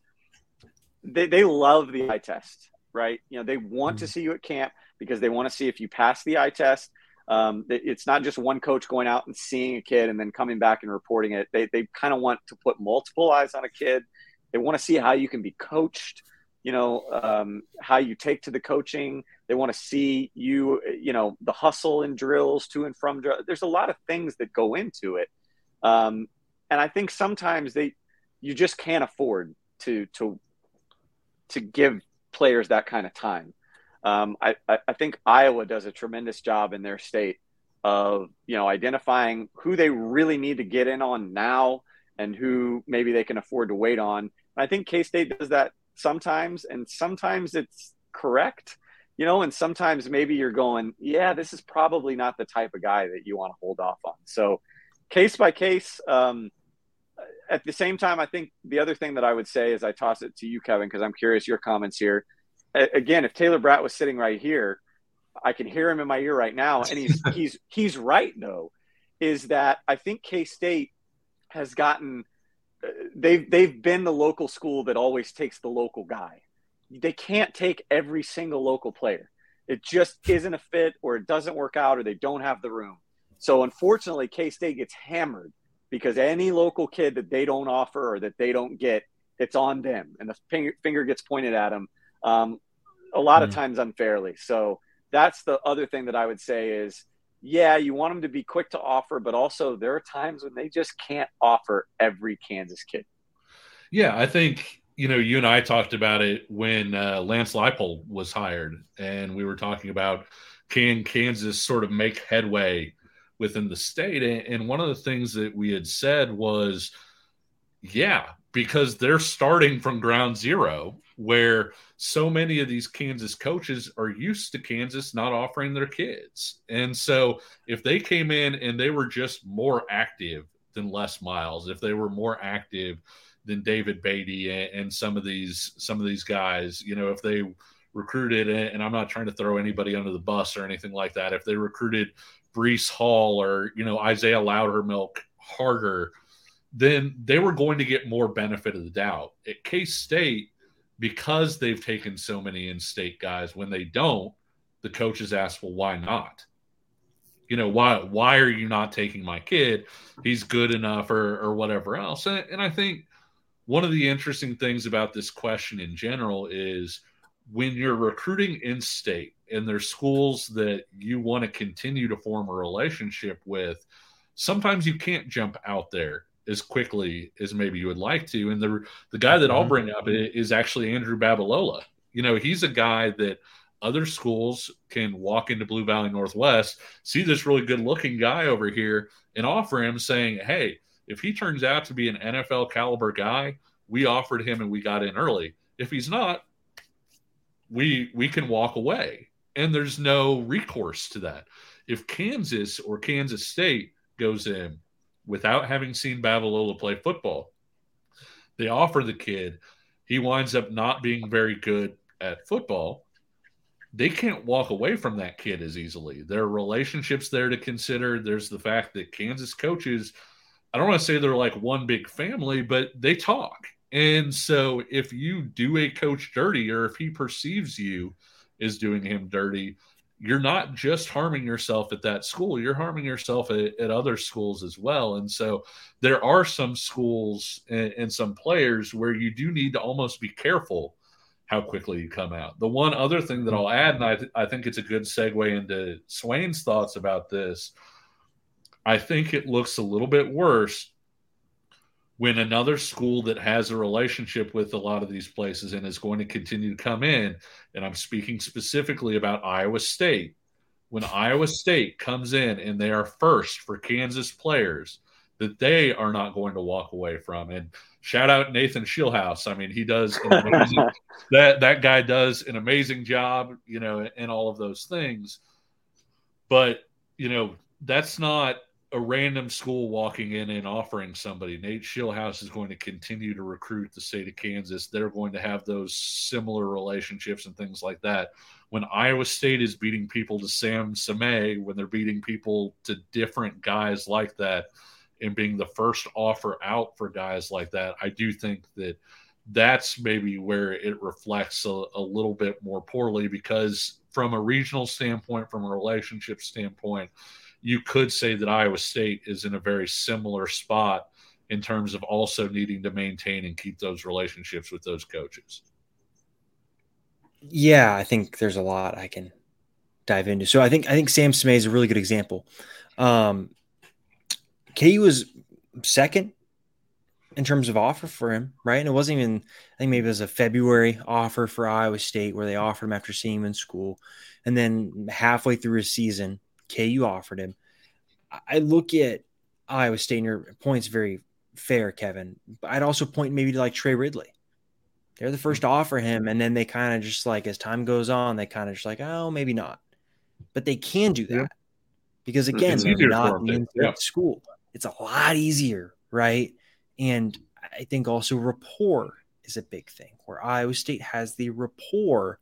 they, they love the eye test, right? You know, they want mm-hmm. to see you at camp because they want to see if you pass the eye test. Um, it's not just one coach going out and seeing a kid and then coming back and reporting it. They, they kind of want to put multiple eyes on a kid. They want to see how you can be coached you know um, how you take to the coaching they want to see you you know the hustle and drills to and from drill. there's a lot of things that go into it um, and i think sometimes they you just can't afford to to to give players that kind of time um, I, I think iowa does a tremendous job in their state of you know identifying who they really need to get in on now and who maybe they can afford to wait on I think K State does that sometimes, and sometimes it's correct, you know, and sometimes maybe you're going, yeah, this is probably not the type of guy that you want to hold off on. So, case by case. Um, at the same time, I think the other thing that I would say is I toss it to you, Kevin, because I'm curious your comments here. again, if Taylor Braet was sitting right here, I can hear him in my ear right now, and he's [LAUGHS] he's he's right though, is that I think K State has gotten uh, they've they've been the local school that always takes the local guy. They can't take every single local player. It just isn't a fit, or it doesn't work out, or they don't have the room. So unfortunately, K State gets hammered because any local kid that they don't offer or that they don't get, it's on them, and the finger, finger gets pointed at them. Um, a lot mm of times unfairly. So that's the other thing that I would say is yeah, you want them to be quick to offer, but also there are times when they just can't offer every Kansas kid. Yeah, I think you know you and I talked about it when uh, Lance Leipold was hired, and we were talking about can Kansas sort of make headway within the state. And one of the things that we had said was, yeah, because they're starting from ground zero, where so many of these Kansas coaches are used to Kansas not offering their kids. And so if they came in and they were just more active than Les Miles, if they were more active than David Beaty and, some of these some of these guys, you know, if they recruited and I'm not trying to throw anybody under the bus or anything like that, if they recruited Breece Hall or you know Isaiah Loudermilk harder, then they were going to get more benefit of the doubt. At K State, because they've taken so many in-state guys, when they don't, the coaches ask, "Well, why not?" You know, why why are you not taking my kid? He's good enough, or or whatever else. And, and I think one of the interesting things about this question in general is when you're recruiting in state and there's schools that you want to continue to form a relationship with, sometimes you can't jump out there as quickly as maybe you would like to. And the the guy that I'll mm-hmm. bring up is actually Andrew Babalola. You know, he's a guy that other schools can walk into Blue Valley Northwest, see this really good looking guy over here, and offer him saying, Hey, if he turns out to be an NFL caliber guy, we offered him and we got in early. If he's not, we we can walk away and there's no recourse to that. If kansas or kansas state goes in without having seen Babalola play football they offer the kid he winds up not being very good at football. They can't walk away from that kid as easily. There are relationships there to consider. There's the fact that kansas coaches i don't want to say they're like one big family but they talk. And so if you do a coach dirty or if he perceives you as doing him dirty, you're not just harming yourself at that school, you're harming yourself at, at other schools as well. And so there are some schools and, and some players where you do need to almost be careful how quickly you come out. The one other thing that I'll add, and I, th- I think it's a good segue into Swain's thoughts about this, I think it looks a little bit worse when another school that has a relationship with a lot of these places and is going to continue to come in, and I'm speaking specifically about Iowa State, when Iowa State comes in and they are first for Kansas players, that they are not going to walk away from. And shout out Nathan Scheelhaase. I mean, he does amazing, [LAUGHS] that that guy does an amazing job, you know, and all of those things. But you know, that's not a random school walking in and offering somebody. Nate Scheelhaase is going to continue to recruit the state of Kansas. They're going to have those similar relationships and things like that. When Iowa State is beating people to Sam Sameh, when they're beating people to different guys like that, and being the first offer out for guys like that, I do think that that's maybe where it reflects a, a little bit more poorly because from a regional standpoint, from a relationship standpoint, you could say that Iowa State is in a very similar spot in terms of also needing to maintain and keep those relationships with those coaches. Yeah, I think there's a lot I can dive into. So I think I think Sam Sameh is a really good example. Um, KU was second in terms of offer for him, right? And it wasn't even I think maybe it was a February offer for Iowa State where they offered him after seeing him in school, and then halfway through his season, KU offered him. I look at Iowa State, and your point's very fair, Kevin. But I'd also point maybe to like Trey Ridley. They're the first to offer him, and then they kind of just like as time goes on, they kind of just like, oh, maybe not. But they can do that yeah. because again, they're not in yeah. school. It's a lot easier, right? And I think also rapport is a big thing where Iowa State has the rapport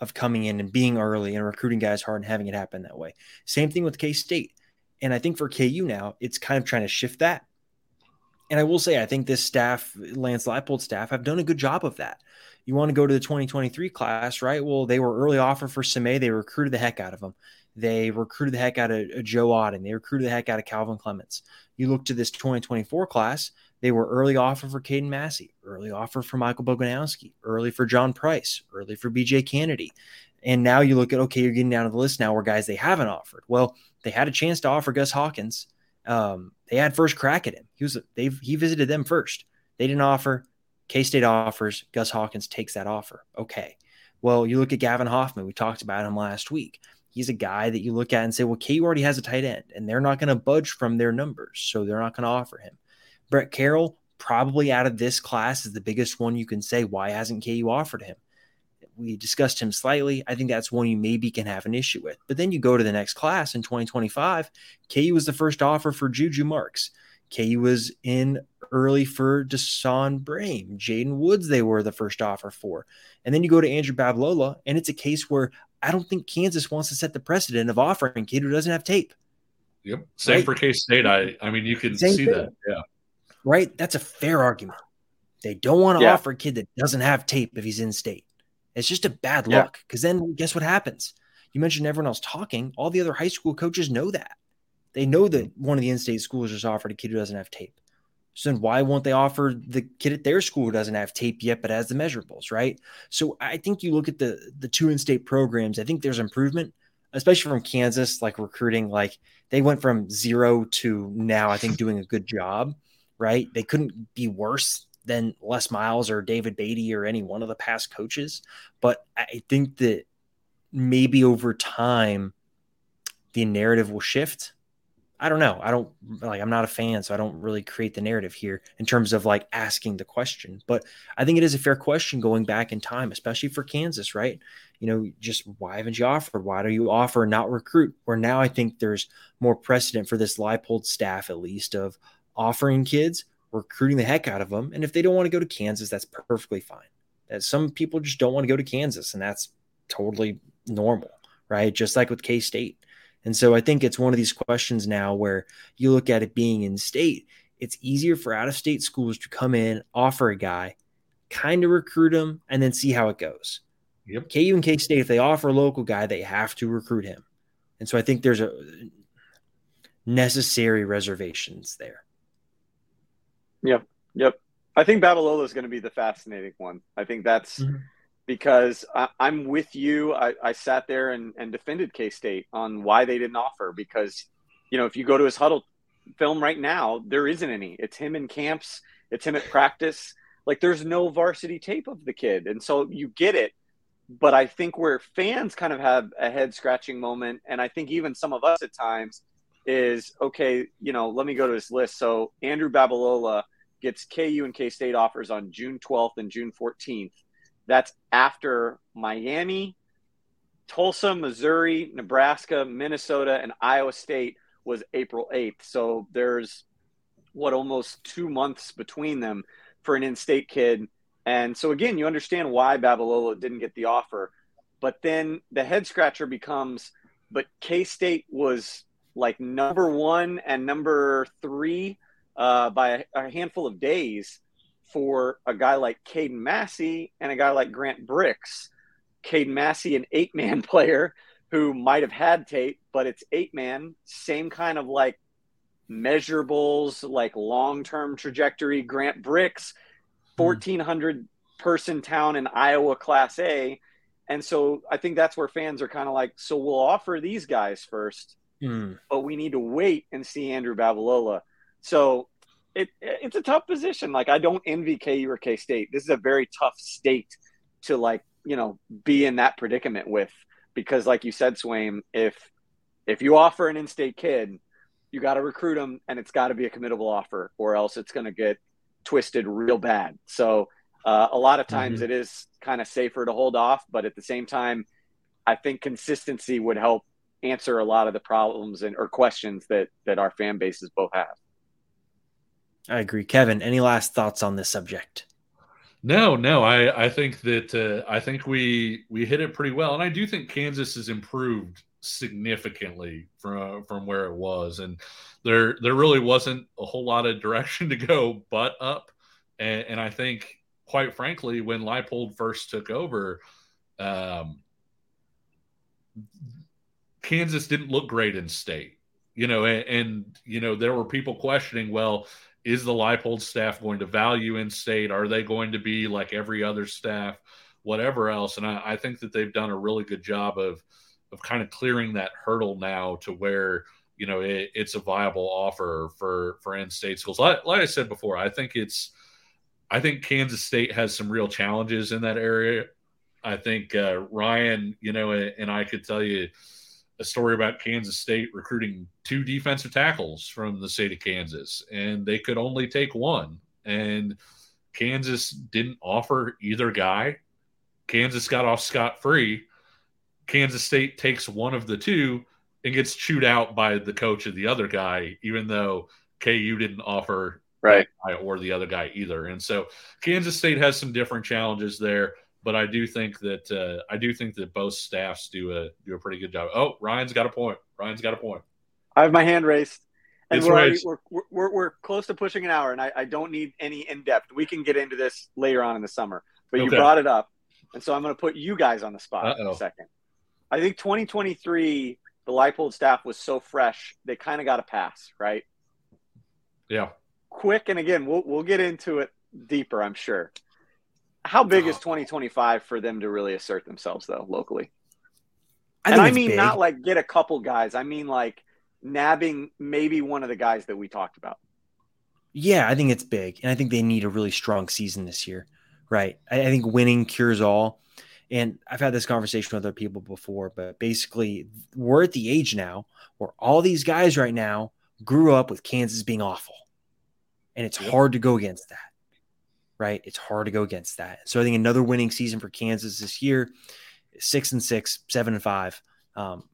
of coming in and being early and recruiting guys hard and having it happen that way. Same thing with K State. And I think for KU now, it's kind of trying to shift that. And I will say, I think this staff, Lance Leipold staff, have done a good job of that. You want to go to the 2023 class, right? Well, they were early offer for Sameh. They recruited the heck out of them. They recruited the heck out of uh, Joe Otting. They recruited the heck out of Calvin Clements. You look to this 2024 class, they were early offer for Caden Massey, early offer for Michael Boganowski, early for John Price, early for BJ Kennedy. And now you look at, okay, you're getting down to the list now where guys they haven't offered. Well, they had a chance to offer Gus Hawkins. Um, they had first crack at him. He was they he visited them first. They didn't offer. K State offers. Gus Hawkins takes that offer. Okay. Well, you look at Gavin Hoffman. We talked about him last week. he's a guy that you look at and say, well, KU already has a tight end, and they're not going to budge from their numbers, so they're not going to offer him. Brett Carroll, probably out of this class, is the biggest one you can say. Why hasn't KU offered him? We discussed him slightly. I think that's one you maybe can have an issue with. But then you go to the next class in 2025. KU was the first offer for Juju Marks. KU was in early for Dasan Brame. Jaden Woods, they were the first offer for. And then you go to Andrew Babalola, and it's a case where I don't think Kansas wants to set the precedent of offering a kid who doesn't have tape. Yep. Same right? for K State. I I mean you can Same see thing. that. Yeah. Right? That's a fair argument. They don't want to yeah. offer a kid that doesn't have tape if he's in state. It's just a bad look because then guess what happens? You mentioned everyone else talking. All the other high school coaches know that. They know that mm-hmm. one of the in-state schools just offered a kid who doesn't have tape. So then why won't they offer the kid at their school who doesn't have tape yet but has the measurables, right? So I think you look at the the two in-state programs. I think there's improvement, especially from Kansas, like recruiting. Like they went from zero to now, I think doing a good job, right? They couldn't be worse than Les Miles or David Beaty or any one of the past coaches. But I think that maybe over time, the narrative will shift. I don't know. I don't like, I'm not a fan, so I don't really create the narrative here in terms of like asking the question. But I think it is a fair question going back in time, especially for Kansas, right? You know, just why haven't you offered? Why do you offer not recruit? Where now I think there's more precedent for this Leipold staff, at least, of offering kids recruiting the heck out of them. And if they don't want to go to Kansas, that's perfectly fine. And some people just don't want to go to Kansas, and that's totally normal, right? Just like with K State. And so I think it's one of these questions now where you look at it being in state, it's easier for out of state schools to come in, offer a guy, kind of recruit him, and then see how it goes. Yep. KU and K State, if they offer a local guy, they have to recruit him. And so I think there's a necessary reservations there. Yep. Yep. I think Babalola is going to be the fascinating one. I think that's mm-hmm. because I, am with you. I, I, sat there and, and defended K State on why they didn't offer because, you know, if you go to his Hudl film right now, there isn't any. It's him in camps, it's him at practice. Like there's no varsity tape of the kid. And so you get it. But I think where fans kind of have a head scratching moment, and I think even some of us at times, is okay, you know, let me go to his list. So Andrew Babalola gets KU and K State offers on June 12th and June 14th. That's after Miami, Tulsa, Missouri, Nebraska, Minnesota, and Iowa State was April 8th. So there's what almost two months between them for an in state kid. And so, again, you understand why Babalola didn't get the offer. But then the head scratcher becomes, but K State was like number one and number three uh, by a, a, handful of days for a guy like Caden Massey and a guy like Grant Bricks. Caden Massey, an eight man [LAUGHS] player who might have had tape, but it's eight man, same kind of like measurables, like long term trajectory. Grant Bricks, 1,400 hmm. person town in Iowa, Class A. And so I think that's where fans are kind of like, so we'll offer these guys first Mm. But we need to wait and see Andrew Babalola. So it, it's a tough position. Like I don't envy KU or K State. This is a very tough state to like you know be in that predicament with because like you said, Swain, if if you offer an in-state kid, you got to recruit them, and it's got to be a committable offer, or else it's going to get twisted real bad. So uh, a lot of times mm-hmm. it is kind of safer to hold off, but at the same time, I think consistency would help answer a lot of the problems and or questions that that our fan bases both have. I agree, Kevin. Any last thoughts on this subject? No, no. I I think that uh, I think we we hit it pretty well, and I do think Kansas has improved significantly from from where it was, and there there really wasn't a whole lot of direction [LAUGHS] to go but up, and, and I think quite frankly, when Leipold first took over, um, Kansas didn't look great in state, you know, and, and, you know, there were people questioning, well, is the Leipold staff going to value in state? Are they going to be like every other staff, whatever else? And I, I think that they've done a really good job of, of kind of clearing that hurdle now to where, you know, it, it's a viable offer for, for in-state schools. Like, like I said before, I think it's, I think Kansas State has some real challenges in that area. I think uh, Ryan, you know, and I could tell you, a story about Kansas State recruiting two defensive tackles from the state of Kansas, and they could only take one. And Kansas didn't offer either guy. Kansas got off scot free. Kansas State takes one of the two and gets chewed out by the coach of the other guy, even though KU didn't offer right or the other guy either. And so Kansas State has some different challenges there, but I do think that uh, I do think that both staffs do a do a pretty good job. Oh, Ryan's got a point. Ryan's got a point. I have my hand raised. And we're, already, we're, we're, we're, close to pushing an hour, and I, I don't need any in depth. We can get into this later on in the summer, but you brought it up. And so I'm going to put you guys on the spot Uh-oh. in a second. I think 2023, the Leipold staff was so fresh, they kind of got a pass, right? Yeah. Quick, and again, we'll, we'll get into it deeper, I'm sure. How big is 2025 for them to really assert themselves, though, locally? I and I mean, big. not like get a couple guys. I mean, like nabbing maybe one of the guys that we talked about. Yeah, I think it's big. And I think they need a really strong season this year, right? I, I think winning cures all. And I've had this conversation with other people before, but basically, we're at the age now where all these guys right now grew up with Kansas being awful. And it's hard to go against that, right? It's hard to go against that. So I think another winning season for Kansas this year, six and six, seven and five. Um,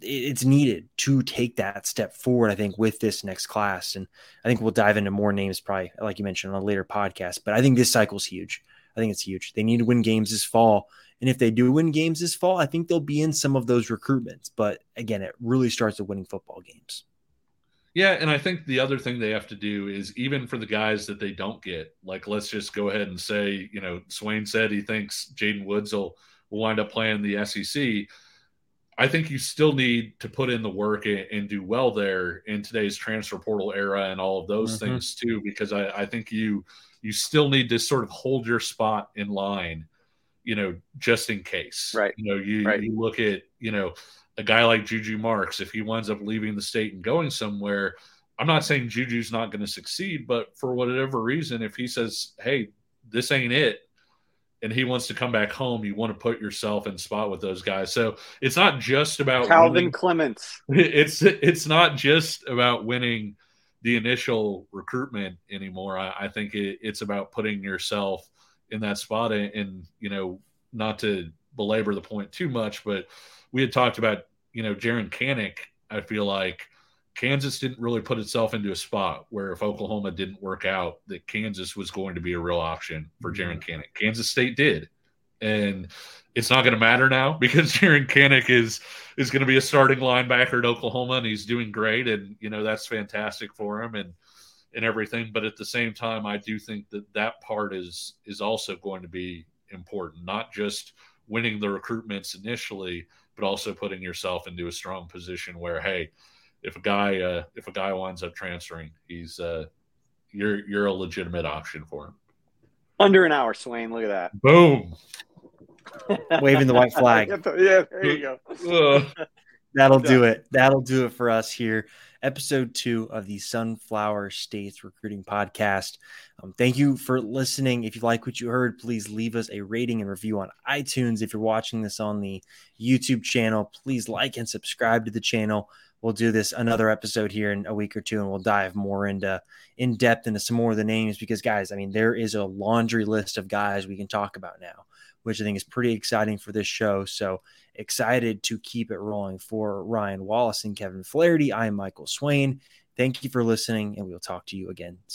it's needed to take that step forward, I think, with this next class. And I think we'll dive into more names probably, like you mentioned, on a later podcast. But I think this cycle's huge. I think it's huge. They need to win games this fall. And if they do win games this fall, I think they'll be in some of those recruitments. But again, it really starts with winning football games. Yeah, and I think the other thing they have to do is even for the guys that they don't get, like let's just go ahead and say, you know, Swain said he thinks Jaden Woods will, will wind up playing the SEC I think you still need to put in the work and, and, do well there in today's transfer portal era and all of those mm-hmm. things too, because I, I, think you you still need to sort of hold your spot in line, you know, just in case. Right. You know, you, right. you look at, you know, a guy like Juju Marks, if he winds up leaving the state and going somewhere, I'm not saying Juju's not going to succeed, but for whatever reason, if he says, Hey, this ain't it, and he wants to come back home, you want to put yourself in spot with those guys. So it's not just about Calvin winning. Clements. [LAUGHS] It's it's not just about winning the initial recruitment anymore. I, I think it, it's about putting yourself in that spot and, and, you know not to belabor the point too much, but we had talked about you know Jaren Kanak. I feel like Kansas didn't really put itself into a spot where if Oklahoma didn't work out, that Kansas was going to be a real option for mm-hmm. Jaren Kanak. Kansas State did, and it's not going to matter now [LAUGHS] because Jaren Kanak is is going to be a starting linebacker at Oklahoma, and he's doing great, and you know that's fantastic for him and and everything. But at the same time, I do think that that part is is also going to be important, not just winning the recruitments initially, but also putting yourself into a strong position where hey if a guy uh, if a guy winds up transferring, he's uh, you're you're a legitimate option for him. Under an hour, Swain. Look at that. Boom. [LAUGHS] Waving the white flag. [LAUGHS] yeah, there you go. That'll [LAUGHS] do it. That'll do it for us here. Episode two of the Sunflower States Recruiting Podcast. Um, thank you for listening. If you like what you heard, please leave us a rating and review on iTunes. If you're watching this on the YouTube channel, please like and subscribe to the channel we'll do this another episode here in a week or two and we'll dive more into in depth into some more of the names because guys i mean there is a laundry list of guys we can talk about now which i think is pretty exciting for this show. So excited to keep it rolling for ryan wallace and kevin flaherty. I am michael swain. Thank you for listening and we'll talk to you again